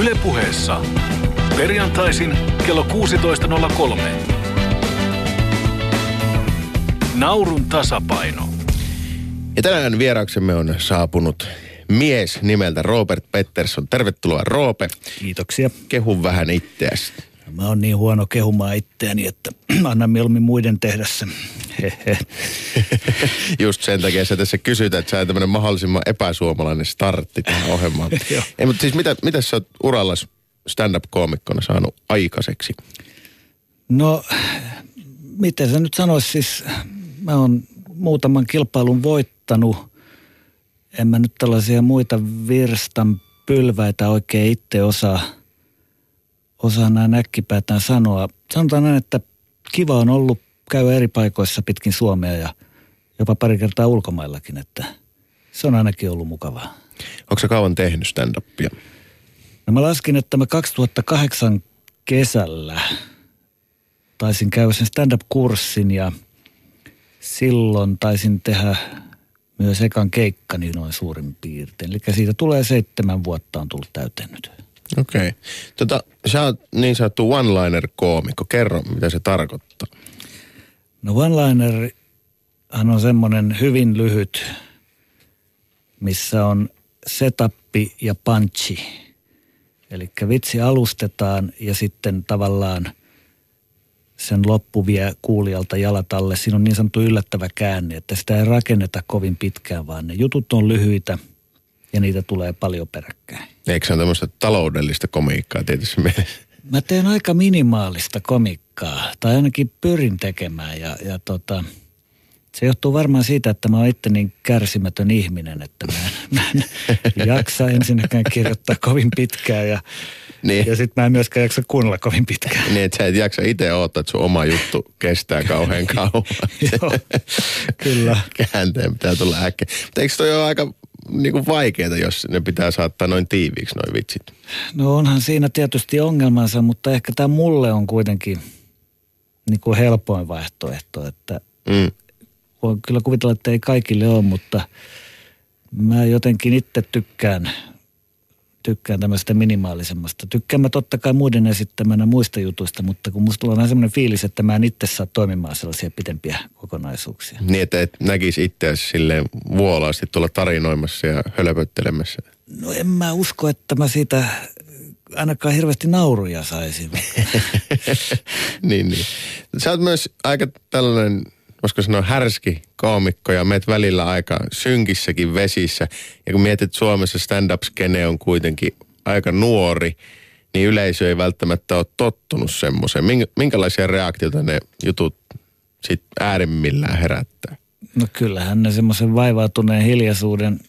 Ylepuheessa perjantaisin kello 16.03. Naurun tasapaino. Ja tänään vieraaksemme on saapunut mies nimeltä Robert Pettersson. Tervetuloa Roope. Kiitoksia. Kehu vähän itseäsi. Mä oon niin huono kehumaan itseäni, että annan mieluummin muiden tehdä se. Just sen takia sä tässä kysyt, että sä tämmöinen mahdollisimman epäsuomalainen startti tähän ohjelmaan. Ei, mutta siis mitä, mitä sä oot uralla stand-up-koomikkona saanut aikaiseksi? No, miten sä nyt sanois siis, mä oon muutaman kilpailun voittanut. En mä nyt tällaisia muita virstan pylväitä oikein itse osaa, osaa näin äkkipäätään sanoa. Sanotaan näin, että kiva on ollut käydä eri paikoissa pitkin Suomea ja jopa pari kertaa ulkomaillakin, että se on ainakin ollut mukavaa. Onko sä kauan tehnyt stand-upia? No mä laskin, että mä 2008 kesällä taisin käydä sen stand-up-kurssin ja silloin taisin tehdä myös ekan keikkani noin suurin piirtein. Eli siitä tulee seitsemän vuotta on tullut täyteen nyt. Okei. Okay. Tota, sä oot niin sanottu one-liner-koomikko. Kerro, mitä se tarkoittaa. No one-liner on semmoinen hyvin lyhyt, missä on setappi ja punchi. Eli vitsi alustetaan ja sitten tavallaan sen loppu vie kuulijalta jalat alle. Siinä on niin sanottu yllättävä käänne, että sitä ei rakenneta kovin pitkään, vaan ne jutut on lyhyitä ja niitä tulee paljon peräkkäin. Eikö se ole tämmöistä taloudellista komiikkaa tietysti mielessä? Mä teen aika minimaalista komikkaa, tai ainakin pyrin tekemään. Ja, ja tota, se johtuu varmaan siitä, että mä oon itse niin kärsimätön ihminen, että mä en, mä en jaksa ensinnäkään kirjoittaa kovin pitkään ja, Niin. ja sitten mä en myöskään jaksa kuunnella kovin pitkään. Niin, että sä et jaksa itse odottaa, että sun oma juttu kestää kauhean kauan. Joo, kyllä. Käänteen pitää tulla äkkiä. Mutta eikö toi ole aika niin kuin vaikeaa, jos ne pitää saattaa noin tiiviiksi noin vitsit? No onhan siinä tietysti ongelmansa, mutta ehkä tämä mulle on kuitenkin niin kuin helpoin vaihtoehto, että Mm. voin kyllä kuvitella, että ei kaikille ole, mutta mä jotenkin itse tykkään, tykkään tämmöistä minimaalisemmasta. Tykkään mä totta kai muiden esittämänä muista jutuista, mutta kun musta tulee vähän semmoinen fiilis, että mä en itse saa toimimaan sellaisia pidempiä kokonaisuuksia. Niin, että et näkisi itseäsi silleen vuolaasti tulla tarinoimassa ja hölpöttelemässä. No en mä usko, että mä siitä ainakaan hirveästi nauruja saisin. niin, niin. Sä oot myös aika tällainen, voisiko sanoa härski koomikko ja meet välillä aika synkissäkin vesissä. Ja kun mietit, että Suomessa stand-up-skene on kuitenkin aika nuori, niin yleisö ei välttämättä ole tottunut semmoiseen. Minkä- Minkälaisia reaktioita ne jutut sit äärimmillään herättää? No kyllähän ne semmoisen vaivautuneen hiljaisuuden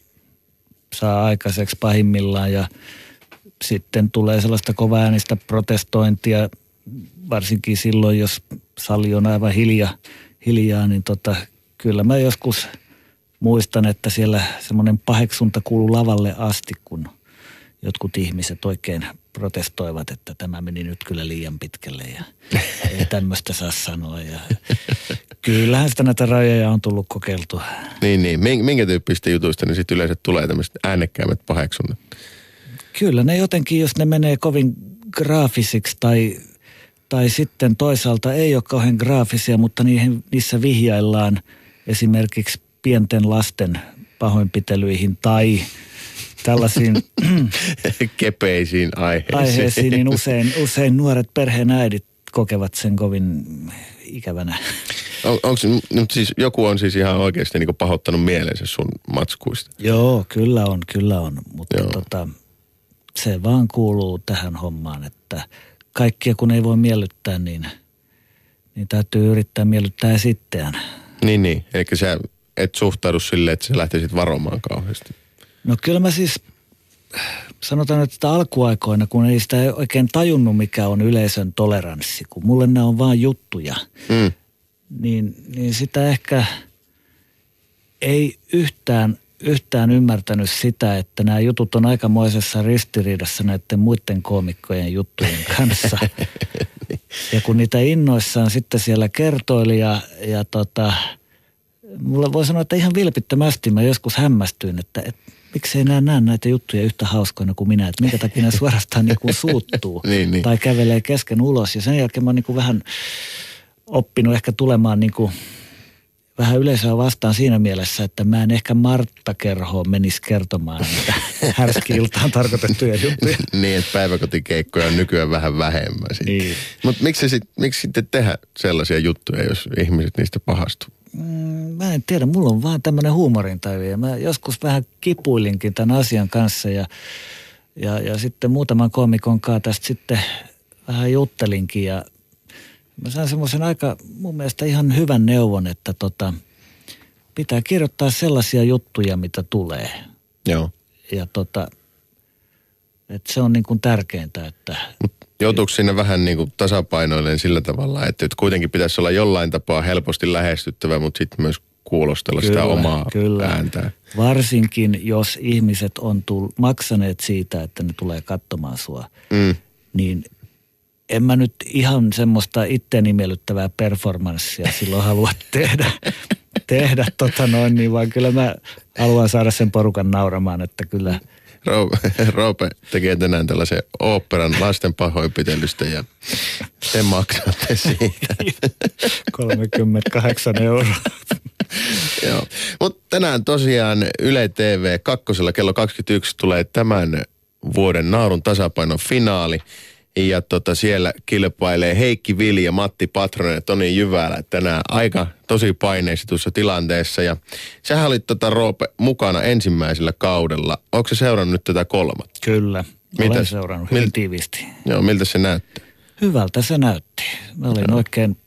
saa aikaiseksi pahimmillaan ja sitten tulee sellaista kovaäänistä protestointia, varsinkin silloin, jos sali on aivan hilja, hiljaa, niin tota, kyllä mä joskus muistan, että siellä semmoinen paheksunta kuuluu lavalle asti, kun jotkut ihmiset oikein protestoivat, että tämä meni nyt kyllä liian pitkälle ja ei tämmöistä saa sanoa. Ja kyllähän sitä näitä rajoja on tullut kokeiltua. Niin, niin. Min- Minkä tyyppistä jutuista ne sitten yleensä tulee tämmöiset äänekkäämmät paheksunnat? Kyllä ne jotenkin, jos ne menee kovin graafisiksi tai, tai sitten toisaalta ei ole kauhean graafisia, mutta niihin, niissä vihjaillaan esimerkiksi pienten lasten pahoinpitelyihin tai tällaisiin Kepeisiin aiheisiin. aiheisiin, niin usein, usein nuoret perheenäidit kokevat sen kovin ikävänä. On, onks, nyt siis joku on siis ihan oikeasti niin pahoittanut mielensä sun matskuista. Joo, kyllä on, kyllä on, mutta Joo. tota, se vaan kuuluu tähän hommaan, että kaikkia kun ei voi miellyttää, niin, niin täytyy yrittää miellyttää esittäjän. Niin, niin. Eli sä et suhtaudu silleen, että sä lähtisit varomaan kauheasti. No kyllä mä siis, sanotaan että alkuaikoina, kun ei sitä oikein tajunnut, mikä on yleisön toleranssi, kun mulle nämä on vaan juttuja, Mm. niin, niin sitä ehkä ei yhtään, yhtään ymmärtänyt sitä, että nämä jutut on aikamoisessa ristiriidassa näiden muiden koomikkojen juttujen kanssa. ja kun niitä innoissaan sitten siellä kertoili ja, ja tota, mulla voi sanoa, että ihan vilpittömästi mä joskus hämmästyin, että et, miksei nämä näe näitä juttuja yhtä hauskoina kuin minä, että minkä takia ne suorastaan niin kuin suuttuu Niin, niin. tai kävelee kesken ulos. Ja sen jälkeen mä oon niin kuin vähän oppinut ehkä tulemaan niin kuin vähän yleisöä vastaan siinä mielessä, että mä en ehkä Martta-kerhoon menisi kertomaan niitä härski-iltaan tarkoitettuja juttuja. niin, että päiväkotikeikkoja on nykyään vähän vähemmän. Niin. Mutta miksi, sit, miksi sitten tehdä sellaisia juttuja, jos ihmiset niistä pahastuu? Mm, mä en tiedä, mulla on vaan tämmöinen huumorintaju ja mä joskus vähän kipuilinkin tämän asian kanssa ja, ja, ja sitten muutaman komikon kanssa tästä sitten vähän juttelinkin ja mä sain semmoisen aika mun mielestä ihan hyvän neuvon, että tota, pitää kirjoittaa sellaisia juttuja, mitä tulee. Joo. Ja tota, että se on niin kuin tärkeintä, että Mut joutuuko siinä vähän niin kuin tasapainoilleen sillä tavalla, että nyt kuitenkin pitäisi olla jollain tapaa helposti lähestyttävä, mutta sitten myös kuulostella sitä omaa kyllä. ääntää. Varsinkin, jos ihmiset on tull, maksaneet siitä, että ne tulee katsomaan sua, Mm. niin en mä nyt ihan semmoista itteeni miellyttävää performanssia silloin halua tehdä, tehdä tota noin, niin vaan kyllä mä haluan saada sen porukan nauramaan, että kyllä Roope, Roope tekee tänään tällaisen oopperan lasten pahoinpitelystä ja te maksatte siitä. 38 euroa. Joo. Mutta tänään tosiaan Yle TV kakkosella kello 21 tulee tämän vuoden Naurun tasapainon finaali. Ja tota, siellä kilpailee Heikki Vili ja Matti Patronen ja Toni Jyvälä tänään aika tosi paineistetussa tilanteessa. Ja sähän olit tota, Roope mukana ensimmäisellä kaudella. Onko se seurannut nyt tätä kolmatta? Kyllä, olen Mitäs? seurannut hyvin Mil- tiivisti. Joo, miltä se näyttää? Hyvältä se näytti. Mä olin oikein,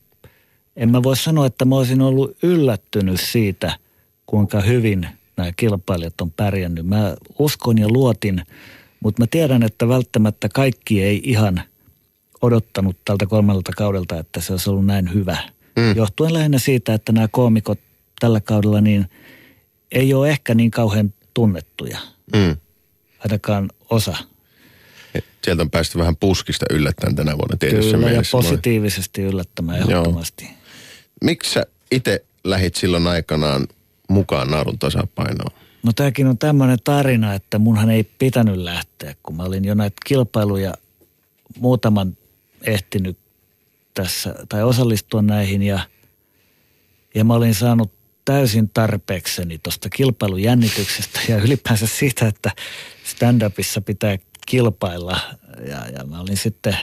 en mä voi sanoa, että mä olisin ollut yllättynyt siitä, kuinka hyvin nämä kilpailijat on pärjännyt. Mä uskon ja luotin, mutta mä tiedän, että välttämättä kaikki ei ihan odottanut tältä kolmelta kaudelta, että se olisi ollut näin hyvä. Mm. Johtuen lähinnä siitä, että nämä koomikot tällä kaudella niin ei ole ehkä niin kauhean tunnettuja, Mm. ainakaan osa. Sieltä on päästy vähän puskista yllättäen tänä vuonna tietyssä Kyllä, ja mielessä. positiivisesti yllättämään ehdottomasti. Miksi sä itse lähit silloin aikanaan mukaan naarun tasapainoon? No tämäkin on tämmöinen tarina, että munhan ei pitänyt lähteä, kun mä olin jo näitä kilpailuja muutaman ehtinyt tässä, tai osallistua näihin ja, ja mä olin saanut täysin tarpeekseni tuosta kilpailujännityksestä ja ylipäänsä siitä, että stand-upissa pitää kilpailla. Ja, ja mä olin sitten,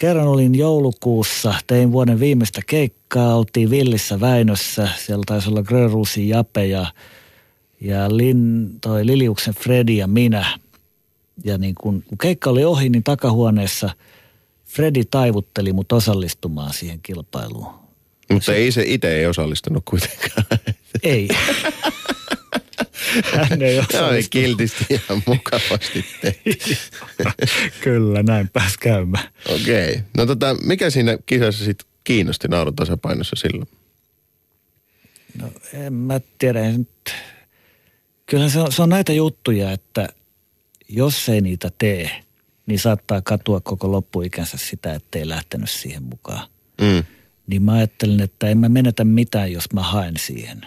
kerran olin joulukuussa, tein vuoden viimeistä keikkaa, oltiin Villissä Väinössä, siellä taisi olla Grönruusin Jape ja ja Lin, toi Liliuksen Fredi ja minä. Ja niin kun, kun keikka oli ohi, niin takahuoneessa Fredi taivutteli mut osallistumaan siihen kilpailuun. Mutta ei se itse ei osallistunut kuitenkaan. Ei. Hän ei Joo, ei osallistunut. kiltisti ihan mukavasti tehty. Kyllä, näin pääs käymään. Okei. Okay. No tota, mikä siinä kisassa sitten kiinnosti naurun tasapainossa silloin? No en mä tiedä. Kyllähän se on, se on näitä juttuja, että jos ei niitä tee, niin saattaa katua koko loppuikänsä sitä, ettei lähtenyt siihen mukaan. Mm. Niin mä ajattelin, että en mä menetä mitään, jos mä haen siihen.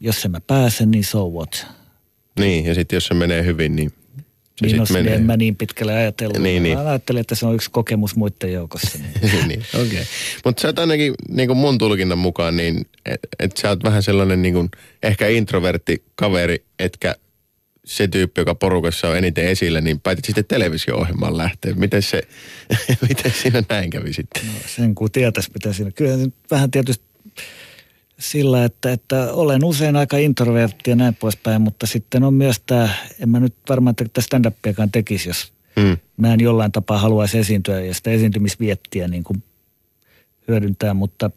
Jos en mä pääse, niin so what? Niin, ja sitten jos se menee hyvin, niin se Niin, sitten menee. en mä niin pitkälle ajatellut. Niin, niin. Mä ajattelin, että se on yksi kokemus muiden joukossa. Niin. niin, okei. Okay. Mutta sä oot ainakin niin kuin mun tulkinnan mukaan, niin että et sä oot vähän sellainen niin kuin, ehkä introvertti kaveri, etkä se tyyppi, joka porukassa on eniten esillä, niin päätit sitten televisio-ohjelmaan lähteä. Miten se, miten siinä näin kävi sitten? No, sen kun tietäisi, mitä siinä. Kyllä vähän tietysti sillä, että, että olen usein aika introvertti ja näin poispäin, mutta sitten on myös tämä, en mä nyt varmaan tätä stand-upiakaan tekisi, jos Hmm. mä en jollain tapaa haluaisi esiintyä ja sitä esiintymisviettiä niin kuin hyödyntää, mutta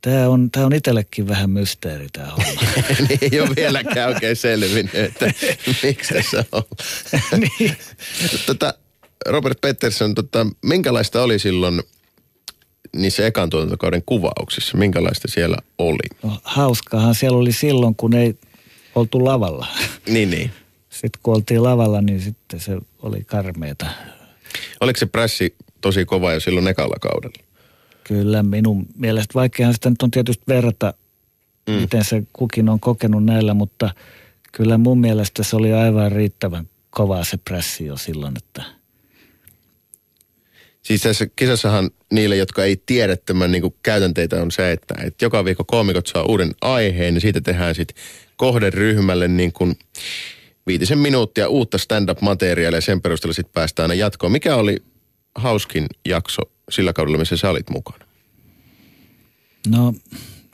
tämä on, tämä on itsellekin vähän mysteeri tämä homma. niin ei ole vieläkään oikein selvinnyt, että miksi tässä on. niin. tota, Robert Pettersson, tota, minkälaista oli silloin niissä ekan tuotantokauden kuvauksissa? Minkälaista siellä oli? no, hauskaahan siellä oli silloin, kun ei oltu lavalla. Niin, niin. Sitten kun oltiin lavalla, niin sitten se oli karmeeta. Oliko se prässi tosi kova jo silloin ekalla kaudella? Kyllä minun mielestä, vaikeahan sitä nyt on tietysti verrata mm. miten se kukin on kokenut näillä, mutta kyllä mun mielestä se oli aivan riittävän kovaa se pressi jo silloin, että – Siis tässä kisassahan niille, jotka ei tiedä tämän niin kuin käytänteitä on se, että, että joka viikko koomikot saa uuden aiheen ja siitä tehdään sitten kohderyhmälle niin kuin viitisen minuuttia uutta stand-up-materiaalia ja sen perusteella sitten päästään aina jatkoon. Mikä oli hauskin jakso sillä kaudella, missä sä olit mukana? No,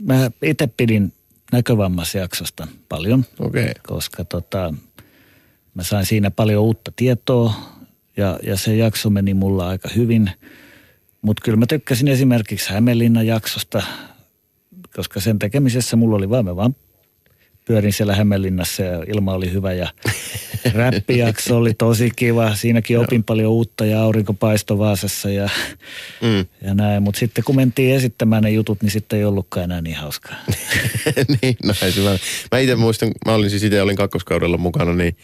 mä itse pidin näkövammaisjaksosta paljon, okay. koska tota, mä sain siinä paljon uutta tietoa ja, ja se jakso meni mulla aika hyvin. Mutta kyllä mä tykkäsin esimerkiksi Hämeenlinnan jaksosta, koska sen tekemisessä mulla oli vaan, mä vaan pyörin siellä Hämeenlinnassa ja ilma oli hyvä ja räppijakso oli tosi kiva. Siinäkin opin paljon uutta ja aurinko paistoi Vaasassa ja, mm. ja näin. Mutta sitten kun mentiin esittämään ne jutut, niin sitten ei ollutkaan enää niin hauskaa. niin, no mä, mä itse muistan, mä olin siis itse olin kakkoskaudella mukana, niin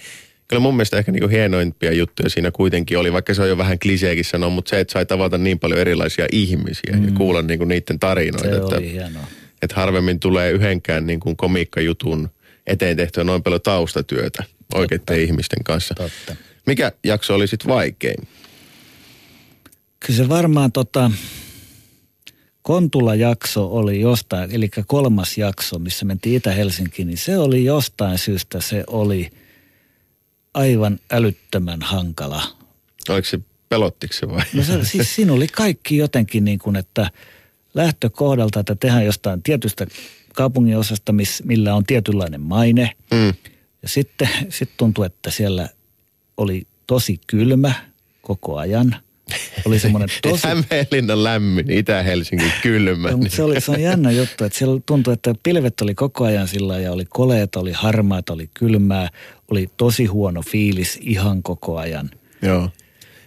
kyllä mun mielestä ehkä niinku hienoimpia juttuja siinä kuitenkin oli, vaikka se on jo vähän kliseekin sanoa, mutta se, että sai tavata niin paljon erilaisia ihmisiä mm. ja kuulla niinku niiden tarinoita. Se että, oli hienoa. Että harvemmin tulee yhdenkään niinku komiikkajutun eteen tehtyä noin paljon taustatyötä oikeiden ihmisten kanssa. Totta. Mikä jakso oli sitten vaikein? Kyllä se varmaan tota, Kontula-jakso oli jostain, eli kolmas jakso, missä mentiin Itä-Helsinkiin, niin se oli jostain syystä, se oli – aivan älyttömän hankala. Oliko se pelottiko se vai? No se, siis siinä oli kaikki jotenkin niin kuin, että lähtökohdalta, että tehdään jostain tietystä kaupungin osasta, miss, millä on tietynlainen maine. Mm. Ja sitten sit tuntui, että siellä oli tosi kylmä koko ajan. Oli semmoinen tosi... Hämeenlinnan lämmin, Itä-Helsingin kylmä. No, mutta se, oli, se on jännä juttu, että siellä tuntui, että pilvet oli koko ajan sillä ja oli koleet, oli harmaat, oli kylmää, oli tosi huono fiilis ihan koko ajan. Joo.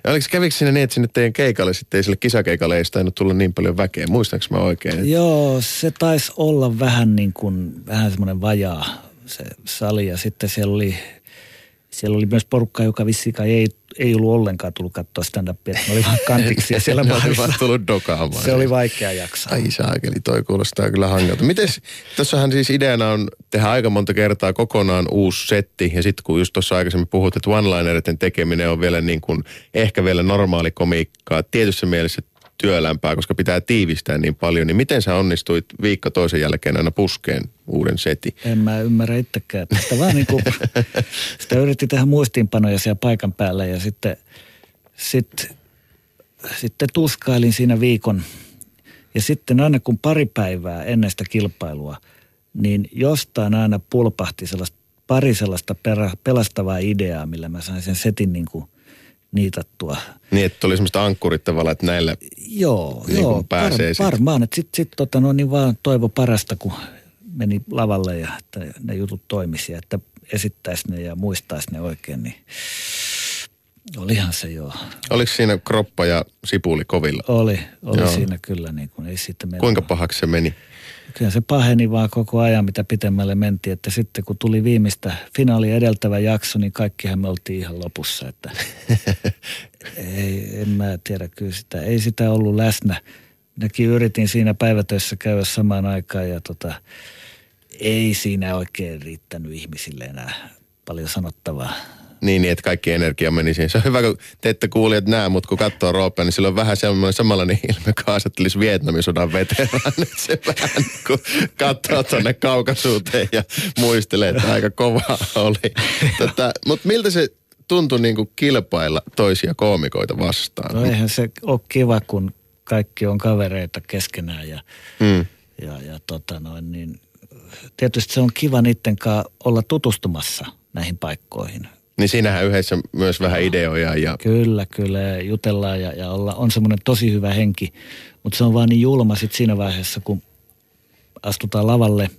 Ja oliko, kävikö sinne niin, että sinne teidän keikalle sitten, sille kisakeikalle ei tainnut tulla niin paljon väkeä? Muistaanko mä oikein? Että... Joo, se taisi olla vähän niin kuin, vähän semmoinen vajaa se sali ja sitten siellä oli siellä oli myös porukka, joka vissiin ei, ei ollut ollenkaan tullut katsoa stand-upia. Ne oli vaan kantiksi ja siellä ne oli vaan tullut dokaamaan. Se oli vaikea jaksaa. Ai saakeli, toi kuulostaa kyllä hankalta. Mites, tossahan siis ideana on tehdä aika monta kertaa kokonaan uusi setti. Ja sitten kun just tuossa aikaisemmin puhut, että one-lineriden tekeminen on vielä niin kuin, ehkä vielä normaali komiikkaa. Tietyssä mielessä työlämpää, koska pitää tiivistää niin paljon. Niin miten sä onnistuit viikko toisen jälkeen aina puskeen uuden setin? En mä ymmärrä itsekään. Sitä vaan niin kuin, sitä yritti tehdä muistiinpanoja siellä paikan päällä ja sitten, sitten, sitten tuskailin siinä viikon. Ja sitten aina kun pari päivää ennen sitä kilpailua, niin jostain aina pulpahti sellaista, pari sellaista perä, pelastavaa ideaa, millä mä sain sen setin niin kuin – niitattua. Niin, että tuli semmoista ankkurit tavalla, että näillä joo, niin joo, pääsee var, varmaan. Että sitten sit, tota, no, niin vaan toivo parasta, kun meni lavalle ja että ne jutut toimisi ja että esittäisi ne ja muistaisi ne oikein, niin olihan se joo. Oliko siinä kroppa ja sipuli kovilla? Oli, oli joo. siinä kyllä. Niin kuin, ei sitten Kuinka pahaksi se meni? Kyllä se paheni vaan koko ajan, mitä pitemmälle mentiin. Että sitten kun tuli viimeistä finaali edeltävä jakso, niin kaikkihan me oltiin ihan lopussa. Että ei, en mä tiedä kyllä sitä. Ei sitä ollut läsnä. Minäkin yritin siinä päivätöissä käydä samaan aikaan ja tota, ei siinä oikein riittänyt ihmisille enää paljon sanottavaa. Niin, niin, että kaikki energia meni siihen. Se on hyvä, kun te ette kuulijat näe, mutta kun katsoo Roopea, niin sillä on vähän semmoinen samanlainen ilme, kun asettelisi Vietnamin sodan veteraanit. Se vähän niin kuin katsoo tuonne kaukaisuuteen ja muistelee, että aika kova oli. Tota, mutta miltä se tuntui niin kuin kilpailla toisia koomikoita vastaan? No eihän se ole kiva, kun kaikki on kavereita keskenään ja, mm. ja, ja tota noin, niin tietysti se on kiva niiden kanssa olla tutustumassa näihin paikkoihin. Niin siinähän yhdessä myös vähän ideoja. Ja... Kyllä, kyllä. Jutellaan ja, ja olla, on semmoinen tosi hyvä henki. Mutta se on vaan niin julma sit siinä vaiheessa, kun astutaan lavalle.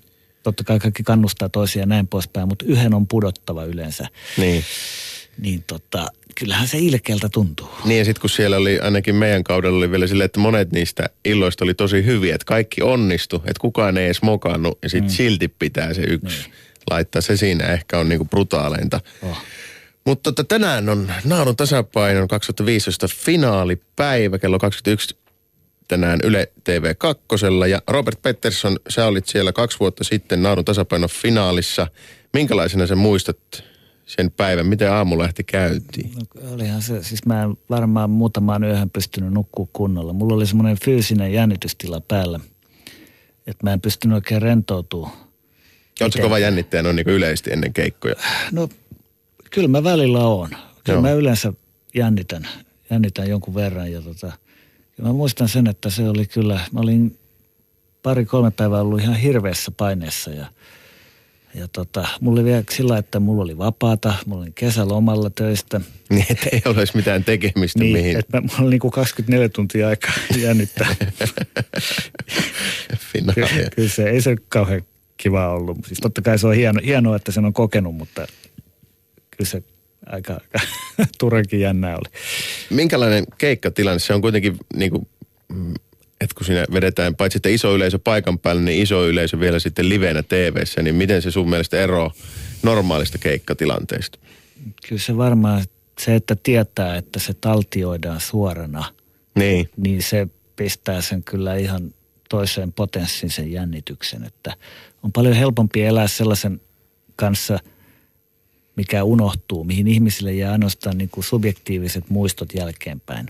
Totta kai kaikki kannustaa toisia ja näin poispäin, mutta yhden on pudottava yleensä. Niin. Niin tota, kyllähän se ilkeältä tuntuu. Niin ja sitten kun siellä oli, ainakin meidän kaudella oli vielä silleen, että monet niistä illoista oli tosi hyviä, että kaikki onnistu, että kukaan ei edes mokannut ja sitten mm. silti pitää se yksi niin. laittaa. Se siinä ehkä on niinku brutaaleinta. Oh. Mutta tota, tänään on Naadun tasapainon 2015 finaalipäivä kello 21 tänään Yle TV 2. Ja Robert Pettersson, sä olit siellä kaksi vuotta sitten Naurun tasapainon finaalissa. Minkälaisena sä muistat sen päivän? Miten aamu lähti käyntiin? No, olihan se, siis mä en varmaan muutamaan yöhön pystynyt nukkua kunnolla. Mulla oli semmoinen fyysinen jännitystila päällä, että mä en pystynyt oikein rentoutumaan. Oletko kova jännittäjä noin niin yleisesti ennen keikkoja? No kyllä mä välillä oon. Kyllä Joo. mä yleensä jännitän, jännitän jonkun verran ja tota, ja mä muistan sen, että se oli kyllä, mä olin pari-kolme päivää ollut ihan hirveässä paineessa ja, ja tota, mulla oli vielä sillä, että mulla oli vapaata, mulla oli kesälomalla töistä. Niin, että ei olisi mitään tekemistä Niin, mihin että mä, mulla oli niin kuin 24 tuntia aikaa jännittää. kyllä, kyllä se ei se kauhean kiva ollut. Siis totta kai se on hieno, hienoa, että sen on kokenut, mutta kyllä se aika, aika turhankin jännää oli. Minkälainen keikkatilanne? Se on kuitenkin niin kuin, mm, että kun siinä vedetään paitsi että iso yleisö paikan päällä, niin iso yleisö vielä sitten livenä tv niin miten se sun mielestä eroaa normaalista keikkatilanteesta? Kyllä se varmaan se, että tietää, että se taltioidaan suorana, Niin, niin se pistää sen kyllä ihan toiseen potenssiin sen jännityksen. Että on paljon helpompi elää sellaisen kanssa, mikä unohtuu, mihin ihmisille jää ainoastaan niin kuin subjektiiviset muistot jälkeenpäin.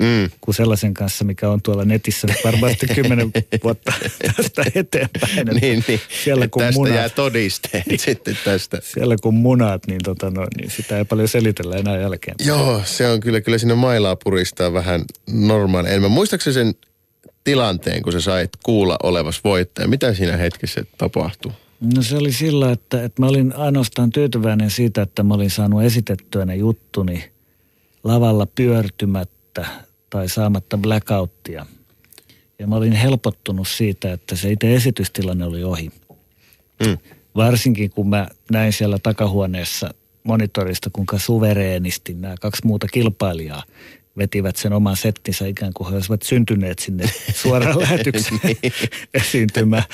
mm. kuin sellaisen kanssa, mikä on tuolla netissä varmasti kymmenen vuotta tästä eteenpäin. Että niin, niin. Siellä kun tästä munat, jää todisteet sitten tästä. siellä kun munat, niin, tota no, niin sitä ei paljon selitellä enää jälkeen. Joo, se on kyllä, kyllä siinä mailaa puristaa vähän normaali enemmän. Muistaakseni sen tilanteen, kun sä sait kuulla olevas voittaja? Mitä siinä hetkessä tapahtui? No se oli sillä, että, että mä olin ainoastaan tyytyväinen siitä, että mä olin saanut esitettyä ne juttuni lavalla pyörtymättä tai saamatta blackouttia. Ja mä olin helpottunut siitä, että se itse esitystilanne oli ohi. Mm. Varsinkin kun mä näin siellä takahuoneessa monitorista, kuinka suvereenisti nämä kaksi muuta kilpailijaa vetivät sen oman settinsä ikään kuin he olisivat syntyneet sinne suoraan lähetykseen esiintymään.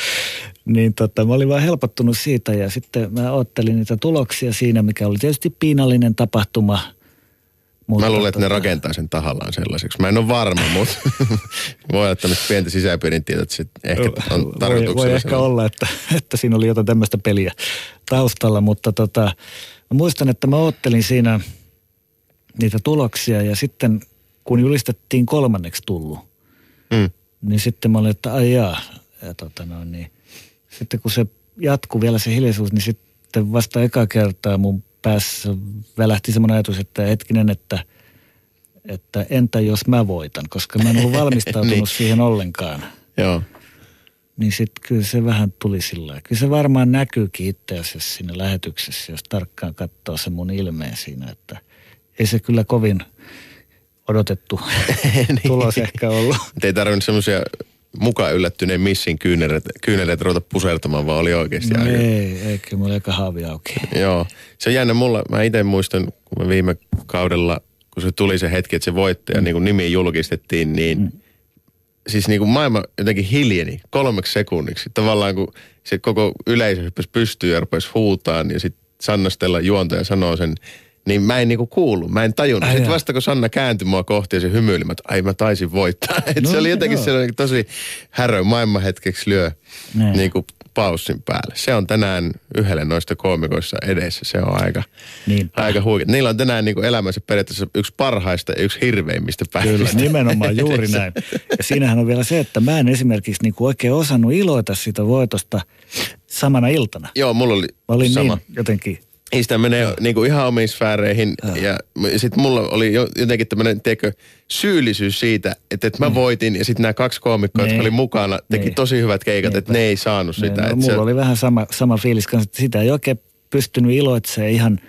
Niin tota, mä olin vaan helpottunut siitä ja sitten mä ottelin niitä tuloksia siinä, mikä oli tietysti piinallinen tapahtuma. Mutta Mä luulen, että ne tota, rakentaa sen tahallaan sellaiseksi. Mä en ole varma, mutta voi olla tämmöistä pientä sisäpiirin tietoa, että se ehkä on voi, tarkoituksella. voi ehkä olla, että, että siinä oli jotain tämmöistä peliä taustalla, mutta tota, mä muistan, että mä ottelin siinä niitä tuloksia ja sitten kun julistettiin kolmanneksi tullut, Mm. niin sitten mä olin, että ai jaa. Ja tota noin, niin, sitten kun se jatkuu vielä se hiljaisuus, niin sitten vasta eka kertaa mun päässä välähti semmoinen ajatus, että hetkinen, että, että entä jos mä voitan, koska mä en ollut valmistautunut Niin. siihen ollenkaan. Joo. Niin sitten kyllä se vähän tuli sillä. Kyllä se varmaan näkyykin itse asiassa siinä lähetyksessä, jos tarkkaan katsoo se mun ilmeen siinä, että ei se kyllä kovin odotettu Niin. tulos ehkä ollut. Ei tarvinnut semmoisia mukaan yllättyneen missin kyyneleitä, kyyneleitä ruveta pusertamaan, vaan oli oikeasti No aika. ei, ei, kyllä mulla eka haavi auki. Joo. Se on jännä mulla. Mä itse muistan, kun mä viime kaudella, kun se tuli se hetki, että se voittaja niin kuin nimi julkistettiin, niin mm. siis niin kuin maailma jotenkin hiljeni kolmeksi sekunniksi. Tavallaan kun se koko yleisö hyppäsi pystyyn ja rupesi huutaan ja sitten Sanna Stella juontaja sanoo sen, niin mä en niinku kuulu, mä en tajunnut. Ai Sitten vasta kun Sanna kääntyi mua kohti ja se hymyili, mä, ai mä taisin voittaa. Et No se oli jotenkin joo. sellainen tosi härö, maailman hetkeksi lyö Niin. niin kuin paussin päälle. Se on tänään yhdelle noista koomikoissa edessä. Se on aika, Niinpä. aika huikea. Niillä on tänään niin kuin elämässä periaatteessa yksi parhaista ja yksi hirveimmistä Kyllä, päivistä. nimenomaan juuri edessä. näin. Ja siinähän on vielä se, että mä en esimerkiksi niinku oikein osannut iloita siitä voitosta samana iltana. Joo, mulla oli, Mä olin sama. niin jotenkin, Niin sitä menee niin kuin ihan omiin sfääreihin. Ja sitten mulla oli jo, jotenkin tämmöinen, teikö, syyllisyys siitä, että, että mä voitin. Ja sitten nämä kaksi koomikkoa, jotka Niin. oli mukana, teki Niin. tosi hyvät keikat, Niinpä. että ne ei saanut sitä. niin, no, että mulla se, oli vähän sama, sama fiilis kanssa, että sitä ei oikein pystynyt iloitsemaan ihan,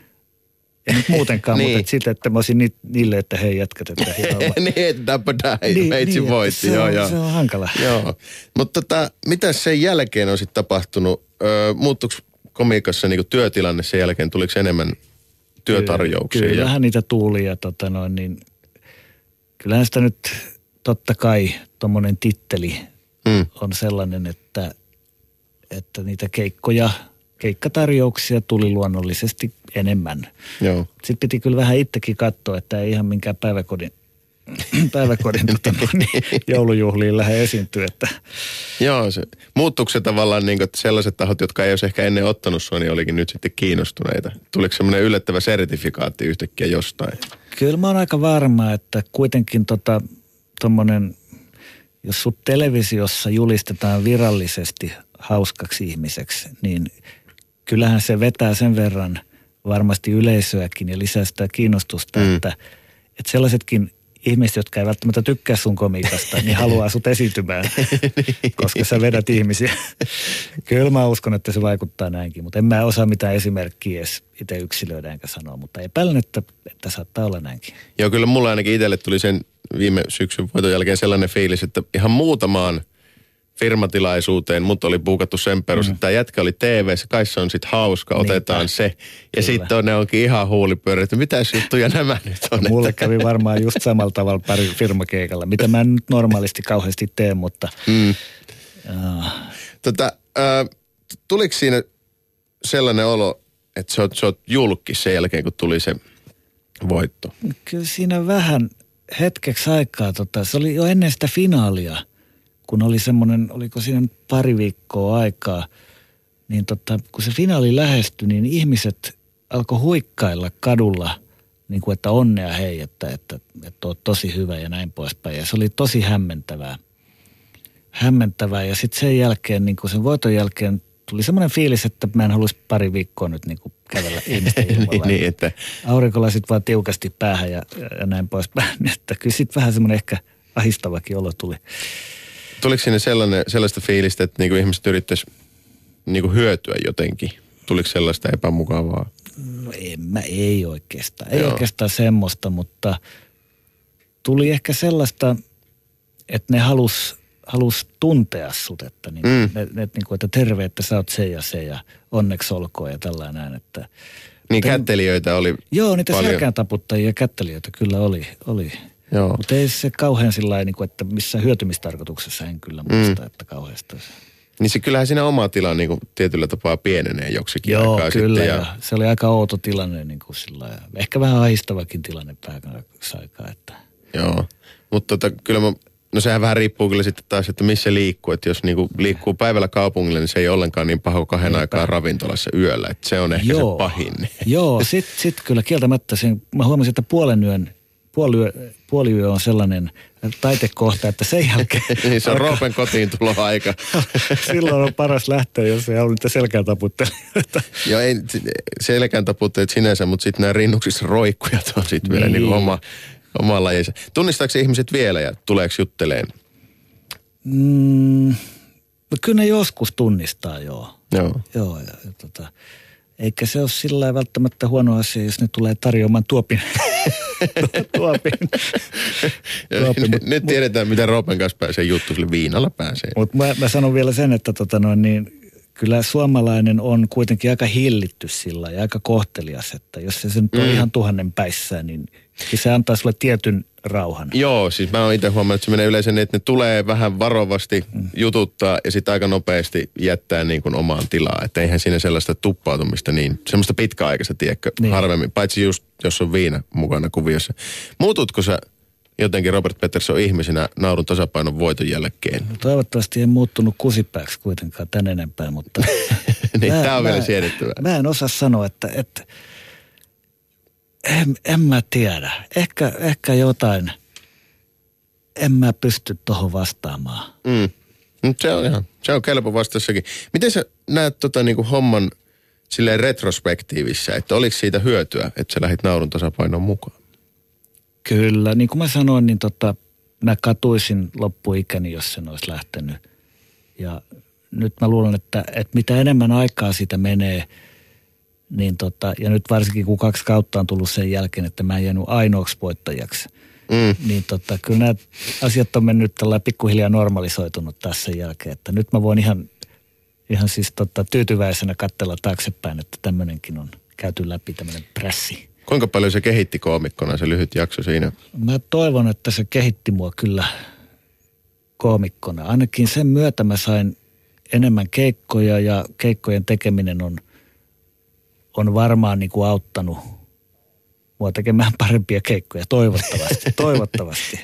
nyt muutenkaan, Niin. mutta siitä, että mä olisin ni, niille, että hei jätkät, että niin, että Dabba Dai, meitsi että voitti. se, joo, on, joo. se on hankala. Joo, mutta tota, mitä sen jälkeen on sitten tapahtunut? Öö, muuttuiko komiikassa niinku työtilanne sen jälkeen? Tuliko enemmän työtarjouksia? Kyllä, ja- kyllähän niitä tuuli ja tota noin, niin kyllähän sitä nyt totta kai tuommoinen titteli Mm. on sellainen, että, että niitä keikkoja, keikkatarjouksia tuli luonnollisesti enemmän. Joo. Sitten piti kyllä vähän itsekin katsoa, että ei ihan minkään päiväkodin päiväkodin tota, niin, joulujuhliin lähde esiintyä. Että. Joo, se, muuttuuko se tavallaan niin kuin, että sellaiset tahot, jotka ei olisi ehkä ennen ottanut sua, niin olikin nyt sitten kiinnostuneita? Tuliko semmoinen yllättävä sertifikaatti yhtäkkiä jostain? Kyllä mä oon aika varma, että kuitenkin tota, tommonen, jos sut televisiossa julistetaan virallisesti hauskaksi ihmiseksi, niin kyllähän se vetää sen verran varmasti yleisöäkin ja lisää sitä kiinnostusta, mm. että, että sellaisetkin ihmiset, jotka ei välttämättä tykkää sun komiikasta, niin haluaa sut esiintymään, koska sä vedät ihmisiä. Kyllä mä uskon, että se vaikuttaa näinkin, mutta en mä osaa mitään esimerkkiä edes itse yksilöidä enkä sanoa, mutta epäilen, että, että saattaa olla näinkin. Joo, kyllä mulla ainakin itselle tuli sen viime syksyn voiton jälkeen sellainen fiilis, että ihan muutamaan – firmatilaisuuteen, mutta oli puukattu sen perus, mm. että tämä jätkä oli tv kai se on sitten hauska, otetaan Niinpä. se. Ja sitten ne onkin ihan huulipyörä, että mitä juttuja nämä nyt on. Mulle kävi varmaan just samalla tavalla pari firmakeikalla, mitä mä en nyt normaalisti kauheasti tee, mutta... Mm. Uh. Tota, äh, tuliko siinä sellainen olo, että sä oot, sä oot julkki sen jälkeen, kun tuli se voitto? Kyllä siinä vähän hetkeksi aikaa, tota, se oli jo ennen sitä finaalia – kun oli semmoinen, oliko siinä pari viikkoa aikaa, niin tota, kun se finaali lähestyi, niin ihmiset alkoi huikkailla kadulla, niin kuin, että onnea hei, että, että, että oot tosi hyvä ja näin poispäin. Ja se oli tosi hämmentävää. Hämmentävää ja sitten sen jälkeen, niin kuin sen voiton jälkeen tuli semmoinen fiilis, että mä en haluaisi pari viikkoa nyt niin kuin kävellä ihmisten ilmalla. niin, että... Aurinkolasit vaan tiukasti päähän ja, ja näin poispäin. Että kyllä sitten vähän semmoinen ehkä ahistavakin olo tuli tuliko sinne sellainen, sellaista fiilistä, että niinku ihmiset yrittäisi niinku hyötyä jotenkin? Tuliko sellaista epämukavaa? No en mä, ei oikeastaan. Ei Joo. oikeastaan semmoista, mutta tuli ehkä sellaista, että ne halus, halus tuntea sut, että, niin, mm. ne, ne, niin kuin, että terve, että sä oot se ja se ja onneksi olkoon ja tällainen näin. Että, niin kättelijöitä oli Joo, niitä selkään taputtajia ja kättelijöitä kyllä oli. oli. Joo. Mutta ei se kauhean sillä niin kuin, että missä hyötymistarkoituksessa en kyllä muista, mm. että kauheasti. Niin se kyllähän siinä oma tila niin kuin tietyllä tapaa pienenee joksikin Joo, aikaa kyllä, sitten. Ja... se oli aika outo tilanne niin kuin sillä Ehkä vähän ahistavakin tilanne pääkaksi aikaa. Että... Joo, mutta tota, kyllä mä, no sehän vähän riippuu kyllä sitten taas, että missä liikkuu. Että jos niinku liikkuu päivällä kaupungille, niin se ei ollenkaan niin kuin kahden Eipä. aikaa ravintolassa yöllä. Että se on ehkä Joo. se pahin. Joo, sitten sit kyllä kieltämättä sen, mä huomasin, että puolen yön puoliyö, puoliyö on sellainen taitekohta, että sen jälkeen... niin se on alkaa... Roopen kotiin tulo aika. Silloin on paras lähteä, jos ei halua niitä selkään Joo, ei selkään taputteet sinänsä, mutta sitten nämä rinnuksissa roikkujat on sitten niin. vielä niin oma, oma lajinsa. Tunnistaako ihmiset vielä ja tuleeko jutteleen? Mm, no kyllä ne joskus tunnistaa, joo. Joo. Joo, ja, ja tota, eikä se ole sillä välttämättä huono asia, jos ne tulee tarjoamaan tuopin. tuopin. tuopin. Nyt, nyt tiedetään, mitä Roopen kanssa pääsee juttu, sille viinalla pääsee. Mutta mä, mä, sanon vielä sen, että tota noin, niin, kyllä suomalainen on kuitenkin aika hillitty sillä ja aika kohtelias, että jos se nyt on mm. ihan tuhannen päissään, niin se antaa sulle tietyn rauhan. Joo, siis mä oon itse huomannut, että se menee yleensä niin, että ne tulee vähän varovasti mm. jututtaa ja sitten aika nopeasti jättää niin kuin omaan tilaa. Että eihän siinä sellaista tuppautumista niin, semmoista pitkäaikaista, tiedätkö, niin. harvemmin. Paitsi just, jos on viina mukana kuviossa. Muututko sä jotenkin Robert Peterson ihmisenä naurun tasapainon voiton jälkeen? No, toivottavasti en muuttunut kusipääksi kuitenkaan tän enempää, mutta... niin, tämä on mä, vielä siedettävää. Mä en osaa sanoa, että, että en, en mä tiedä. Ehkä, ehkä jotain. En mä pysty tuohon vastaamaan. Mm. Se on ihan, se on kelpo vastaussakin. Miten sä näet tota niinku homman silleen retrospektiivissä, että oliko siitä hyötyä, että sä lähdit naurun tasapainon mukaan? Kyllä, niin kuin mä sanoin, niin tota, mä katuisin loppuikäni, jos sen olisi lähtenyt. Ja nyt mä luulen, että, että mitä enemmän aikaa siitä menee – niin tota, ja nyt varsinkin kun kaksi kautta on tullut sen jälkeen, että mä en jäänyt ainoaksi voittajaksi, mm. niin tota, kyllä nämä asiat on mennyt tällä pikkuhiljaa normalisoitunut tässä jälkeen. Että nyt mä voin ihan, ihan siis tota, tyytyväisenä katsella taaksepäin, että tämmöinenkin on käyty läpi, tämmöinen pressi. Kuinka paljon se kehitti koomikkona se lyhyt jakso siinä? Mä toivon, että se kehitti mua kyllä koomikkona. Ainakin sen myötä mä sain enemmän keikkoja ja keikkojen tekeminen on – on varmaan niin kuin auttanut mua tekemään parempia keikkoja, toivottavasti, toivottavasti.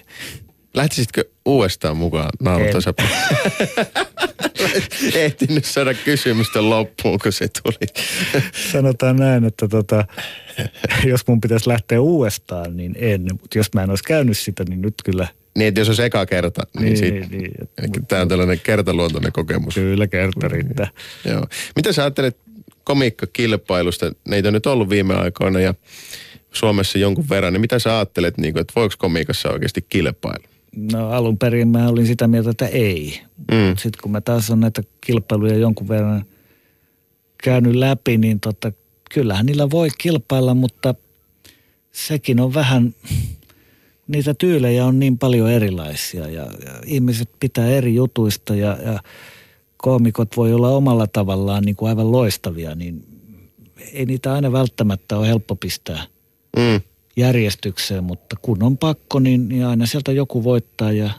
Lähtisitkö uudestaan mukaan tasapaino? Ehtinyt saada kysymystä loppuun, kun se tuli. Sanotaan näin, että tota, jos mun pitäisi lähteä uudestaan, niin en. Mutta jos mä en olisi käynyt sitä, niin nyt kyllä, Niin, että jos olisi eka kerta, niin, niin, Niin, sit, niin, Eli tämä on tällainen kertaluontoinen kokemus. kyllä kerta riittää. Joo. Mitä sä ajattelet komiikkakilpailusta? Neitä on nyt ollut viime aikoina ja Suomessa jonkun verran. Niin mitä sä ajattelet, niin kuin, että voiko komiikassa oikeasti kilpailla? No alun perin mä olin sitä mieltä, että ei. Mm. Sitten kun mä taas on näitä kilpailuja jonkun verran käynyt läpi, niin tota, kyllähän niillä voi kilpailla, mutta sekin on vähän, niitä tyylejä on niin paljon erilaisia ja, ja ihmiset pitää eri jutuista ja, ja koomikot voi olla omalla tavallaan niin kuin aivan loistavia, niin ei niitä aina välttämättä ole helppo pistää Mm. järjestykseen, mutta kun on pakko, niin, niin aina sieltä joku voittaa ja,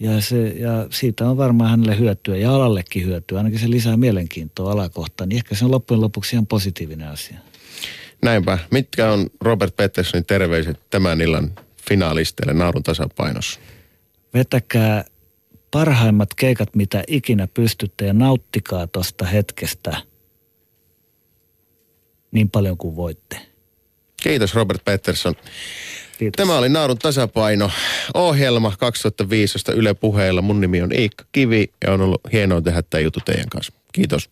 ja, se, ja siitä on varmaan hänelle hyötyä ja alallekin hyötyä. Ainakin se lisää mielenkiintoa alakohtaan, niin ehkä se on loppujen lopuksi ihan positiivinen asia. Näinpä. Mitkä on Robert Petterssonin terveiset tämän illan finaalisteille naurun tasapainossa? Vetäkää parhaimmat keikat, mitä ikinä pystytte ja nauttikaa tuosta hetkestä niin paljon kuin voitte. Kiitos Robert Pettersson. Kiitos. Tämä oli Naurun tasapaino ohjelma 2015 Yle Puheella. Mun nimi on Iikka Kivi ja on ollut hienoa tehdä tämä juttu teidän kanssa. Kiitos.